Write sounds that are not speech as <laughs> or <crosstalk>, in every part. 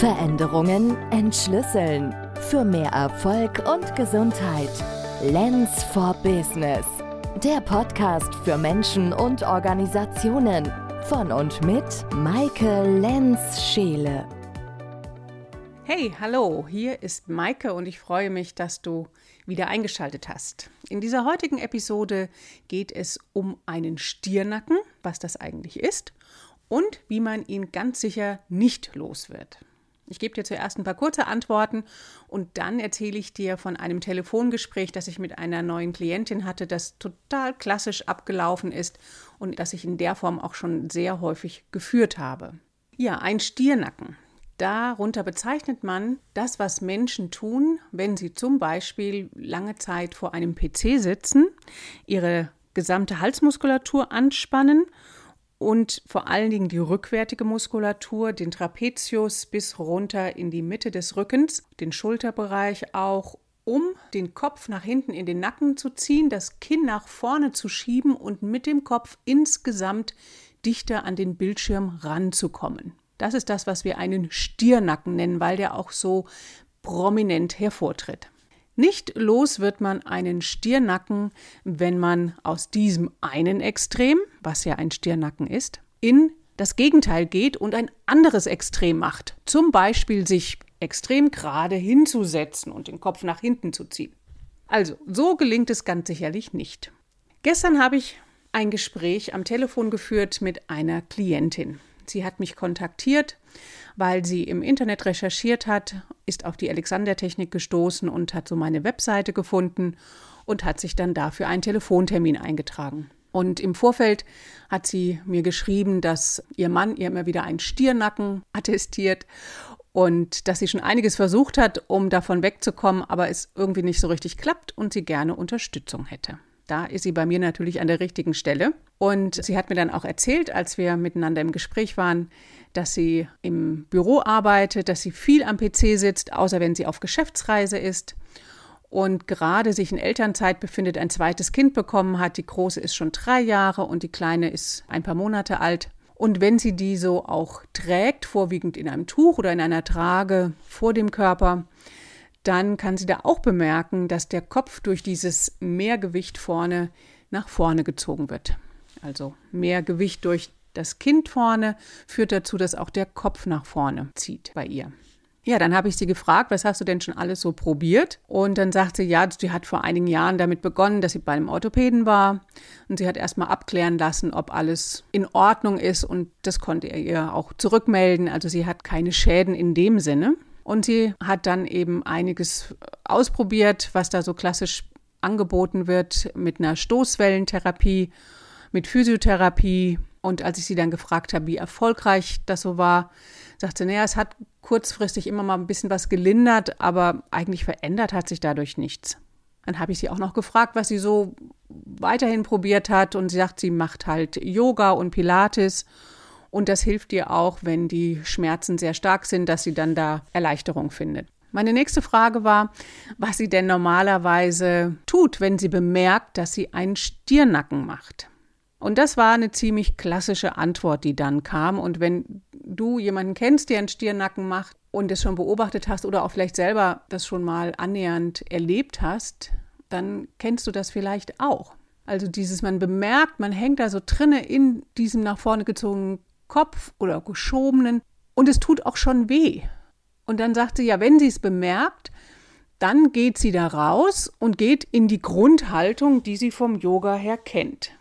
Veränderungen entschlüsseln. Für mehr Erfolg und Gesundheit. Lens for Business. Der Podcast für Menschen und Organisationen. Von und mit Maike Lenz-Scheele. Hey, hallo, hier ist Maike und ich freue mich, dass du wieder eingeschaltet hast. In dieser heutigen Episode geht es um einen Stirnacken, was das eigentlich ist und wie man ihn ganz sicher nicht los wird. Ich gebe dir zuerst ein paar kurze Antworten und dann erzähle ich dir von einem Telefongespräch, das ich mit einer neuen Klientin hatte, das total klassisch abgelaufen ist und das ich in der Form auch schon sehr häufig geführt habe. Ja, ein Stirnacken. Darunter bezeichnet man das, was Menschen tun, wenn sie zum Beispiel lange Zeit vor einem PC sitzen, ihre gesamte Halsmuskulatur anspannen und vor allen Dingen die rückwärtige Muskulatur, den Trapezius bis runter in die Mitte des Rückens, den Schulterbereich auch, um den Kopf nach hinten in den Nacken zu ziehen, das Kinn nach vorne zu schieben und mit dem Kopf insgesamt dichter an den Bildschirm ranzukommen. Das ist das, was wir einen Stirnacken nennen, weil der auch so prominent hervortritt. Nicht los wird man einen Stirnacken, wenn man aus diesem einen Extrem, was ja ein Stirnacken ist, in das Gegenteil geht und ein anderes Extrem macht. Zum Beispiel sich extrem gerade hinzusetzen und den Kopf nach hinten zu ziehen. Also, so gelingt es ganz sicherlich nicht. Gestern habe ich ein Gespräch am Telefon geführt mit einer Klientin. Sie hat mich kontaktiert, weil sie im Internet recherchiert hat, ist auf die Alexander-Technik gestoßen und hat so meine Webseite gefunden und hat sich dann dafür einen Telefontermin eingetragen. Und im Vorfeld hat sie mir geschrieben, dass ihr Mann ihr immer wieder einen Stirnacken attestiert und dass sie schon einiges versucht hat, um davon wegzukommen, aber es irgendwie nicht so richtig klappt und sie gerne Unterstützung hätte. Da ist sie bei mir natürlich an der richtigen Stelle. Und sie hat mir dann auch erzählt, als wir miteinander im Gespräch waren, dass sie im Büro arbeitet, dass sie viel am PC sitzt, außer wenn sie auf Geschäftsreise ist und gerade sich in Elternzeit befindet, ein zweites Kind bekommen hat. Die große ist schon drei Jahre und die kleine ist ein paar Monate alt. Und wenn sie die so auch trägt, vorwiegend in einem Tuch oder in einer Trage vor dem Körper, dann kann sie da auch bemerken, dass der Kopf durch dieses Mehrgewicht vorne nach vorne gezogen wird. Also mehr Gewicht durch das Kind vorne führt dazu, dass auch der Kopf nach vorne zieht bei ihr. Ja, dann habe ich sie gefragt, was hast du denn schon alles so probiert? Und dann sagt sie, ja, sie hat vor einigen Jahren damit begonnen, dass sie bei einem Orthopäden war. Und sie hat erstmal abklären lassen, ob alles in Ordnung ist. Und das konnte er ihr auch zurückmelden. Also sie hat keine Schäden in dem Sinne. Und sie hat dann eben einiges ausprobiert, was da so klassisch angeboten wird mit einer Stoßwellentherapie, mit Physiotherapie. Und als ich sie dann gefragt habe, wie erfolgreich das so war, sagte sie, naja, es hat kurzfristig immer mal ein bisschen was gelindert, aber eigentlich verändert hat sich dadurch nichts. Dann habe ich sie auch noch gefragt, was sie so weiterhin probiert hat. Und sie sagt, sie macht halt Yoga und Pilates und das hilft ihr auch, wenn die Schmerzen sehr stark sind, dass sie dann da Erleichterung findet. Meine nächste Frage war, was sie denn normalerweise tut, wenn sie bemerkt, dass sie einen Stirnacken macht. Und das war eine ziemlich klassische Antwort, die dann kam. Und wenn du jemanden kennst, der einen Stirnacken macht und es schon beobachtet hast oder auch vielleicht selber das schon mal annähernd erlebt hast, dann kennst du das vielleicht auch. Also dieses, man bemerkt, man hängt da so drinne in diesem nach vorne gezogenen Kopf oder geschobenen und es tut auch schon weh. Und dann sagt sie, ja, wenn sie es bemerkt, dann geht sie da raus und geht in die Grundhaltung, die sie vom Yoga her kennt.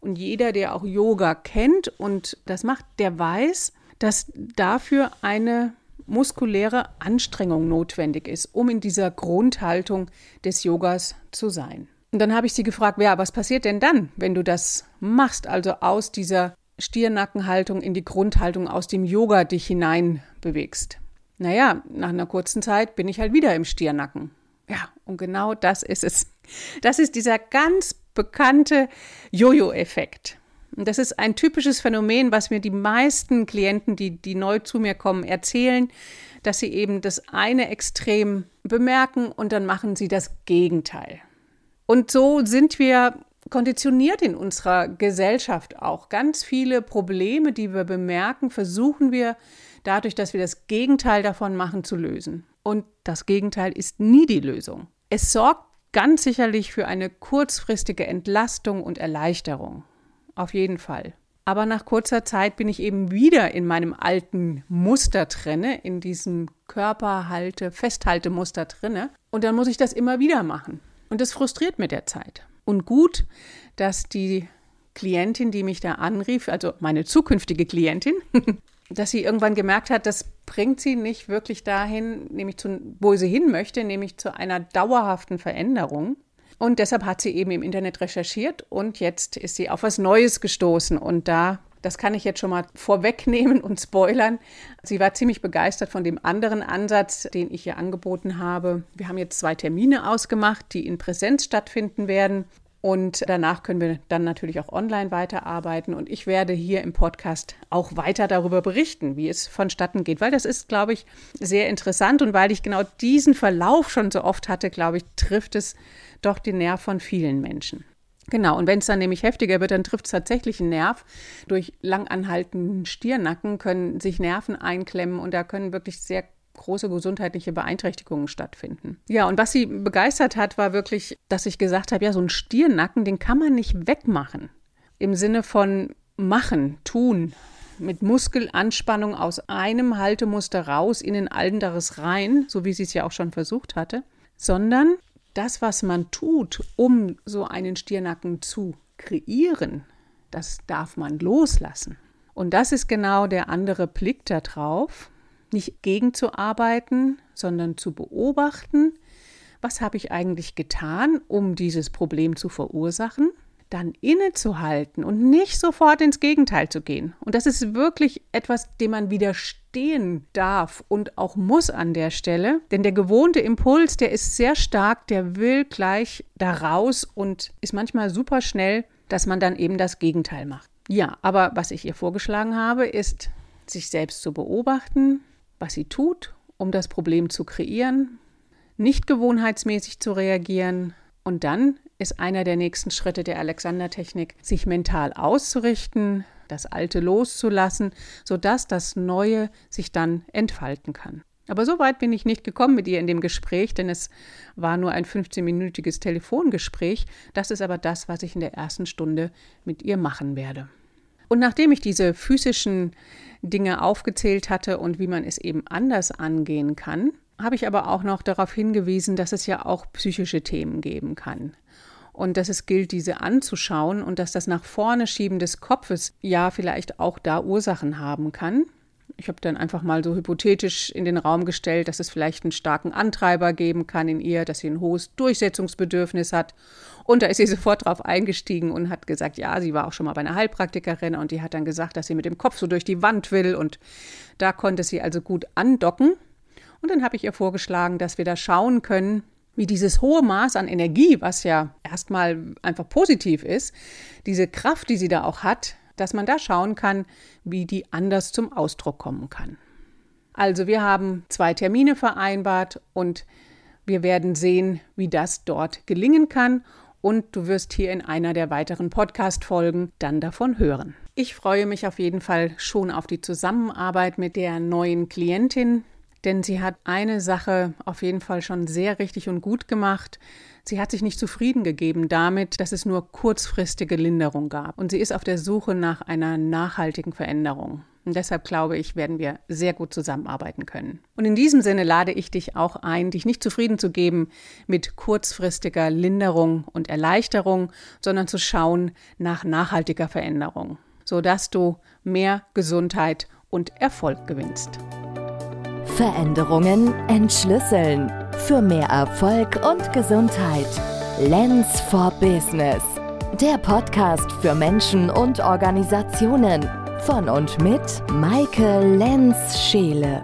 Und jeder, der auch Yoga kennt und das macht, der weiß, dass dafür eine muskuläre Anstrengung notwendig ist, um in dieser Grundhaltung des Yogas zu sein. Und dann habe ich sie gefragt, ja, was passiert denn dann, wenn du das machst, also aus dieser Stirnackenhaltung in die Grundhaltung aus dem Yoga dich hinein bewegst. Naja, nach einer kurzen Zeit bin ich halt wieder im Stirnacken. Ja, und genau das ist es. Das ist dieser ganz bekannte Jojo-Effekt. Und das ist ein typisches Phänomen, was mir die meisten Klienten, die, die neu zu mir kommen, erzählen, dass sie eben das eine Extrem bemerken und dann machen sie das Gegenteil. Und so sind wir konditioniert in unserer Gesellschaft auch. Ganz viele Probleme, die wir bemerken, versuchen wir dadurch, dass wir das Gegenteil davon machen, zu lösen. Und das Gegenteil ist nie die Lösung. Es sorgt ganz sicherlich für eine kurzfristige Entlastung und Erleichterung. Auf jeden Fall. Aber nach kurzer Zeit bin ich eben wieder in meinem alten Muster drinne, in diesem Körperhalte, Festhaltemuster drinne. Und dann muss ich das immer wieder machen. Und das frustriert mit der Zeit. Und gut, dass die Klientin, die mich da anrief, also meine zukünftige Klientin, <laughs> dass sie irgendwann gemerkt hat, das bringt sie nicht wirklich dahin, nämlich zu, wo sie hin möchte, nämlich zu einer dauerhaften Veränderung. Und deshalb hat sie eben im Internet recherchiert und jetzt ist sie auf was Neues gestoßen. Und da, das kann ich jetzt schon mal vorwegnehmen und spoilern. Sie war ziemlich begeistert von dem anderen Ansatz, den ich ihr angeboten habe. Wir haben jetzt zwei Termine ausgemacht, die in Präsenz stattfinden werden. Und danach können wir dann natürlich auch online weiterarbeiten. Und ich werde hier im Podcast auch weiter darüber berichten, wie es vonstatten geht, weil das ist, glaube ich, sehr interessant. Und weil ich genau diesen Verlauf schon so oft hatte, glaube ich, trifft es doch den Nerv von vielen Menschen. Genau, und wenn es dann nämlich heftiger wird, dann trifft es tatsächlich einen Nerv. Durch langanhaltenden Stirnacken können sich Nerven einklemmen und da können wirklich sehr große gesundheitliche Beeinträchtigungen stattfinden. Ja, und was sie begeistert hat, war wirklich, dass ich gesagt habe, ja, so ein Stirnacken, den kann man nicht wegmachen. Im Sinne von machen, tun, mit Muskelanspannung aus einem Haltemuster raus in ein anderes rein, so wie sie es ja auch schon versucht hatte, sondern das, was man tut, um so einen Stirnacken zu kreieren, das darf man loslassen. Und das ist genau der andere Blick darauf, nicht gegenzuarbeiten, sondern zu beobachten, was habe ich eigentlich getan, um dieses Problem zu verursachen, dann innezuhalten und nicht sofort ins Gegenteil zu gehen. Und das ist wirklich etwas, dem man widerstehen darf und auch muss an der Stelle. Denn der gewohnte Impuls, der ist sehr stark, der will gleich da raus und ist manchmal super schnell, dass man dann eben das Gegenteil macht. Ja, aber was ich ihr vorgeschlagen habe, ist, sich selbst zu beobachten, was sie tut, um das Problem zu kreieren, nicht gewohnheitsmäßig zu reagieren und dann ist einer der nächsten Schritte der Alexander-Technik, sich mental auszurichten, das Alte loszulassen, sodass das Neue sich dann entfalten kann. Aber so weit bin ich nicht gekommen mit ihr in dem Gespräch, denn es war nur ein 15-minütiges Telefongespräch. Das ist aber das, was ich in der ersten Stunde mit ihr machen werde. Und nachdem ich diese physischen Dinge aufgezählt hatte und wie man es eben anders angehen kann, habe ich aber auch noch darauf hingewiesen, dass es ja auch psychische Themen geben kann und dass es gilt, diese anzuschauen und dass das nach vorne Schieben des Kopfes ja vielleicht auch da Ursachen haben kann. Ich habe dann einfach mal so hypothetisch in den Raum gestellt, dass es vielleicht einen starken Antreiber geben kann in ihr, dass sie ein hohes Durchsetzungsbedürfnis hat. Und da ist sie sofort drauf eingestiegen und hat gesagt, ja, sie war auch schon mal bei einer Heilpraktikerin und die hat dann gesagt, dass sie mit dem Kopf so durch die Wand will und da konnte sie also gut andocken. Und dann habe ich ihr vorgeschlagen, dass wir da schauen können, wie dieses hohe Maß an Energie, was ja erstmal einfach positiv ist, diese Kraft, die sie da auch hat, dass man da schauen kann, wie die anders zum Ausdruck kommen kann. Also wir haben zwei Termine vereinbart und wir werden sehen, wie das dort gelingen kann und du wirst hier in einer der weiteren Podcast-Folgen dann davon hören. Ich freue mich auf jeden Fall schon auf die Zusammenarbeit mit der neuen Klientin, denn sie hat eine Sache auf jeden Fall schon sehr richtig und gut gemacht. Sie hat sich nicht zufrieden gegeben damit, dass es nur kurzfristige Linderung gab. Und sie ist auf der Suche nach einer nachhaltigen Veränderung. Und deshalb glaube ich, werden wir sehr gut zusammenarbeiten können. Und in diesem Sinne lade ich dich auch ein, dich nicht zufrieden zu geben mit kurzfristiger Linderung und Erleichterung, sondern zu schauen nach nachhaltiger Veränderung, sodass du mehr Gesundheit und Erfolg gewinnst. Veränderungen entschlüsseln. Für mehr Erfolg und Gesundheit. Lens for Business. Der Podcast für Menschen und Organisationen. Von und mit Maike Lenz-Scheele.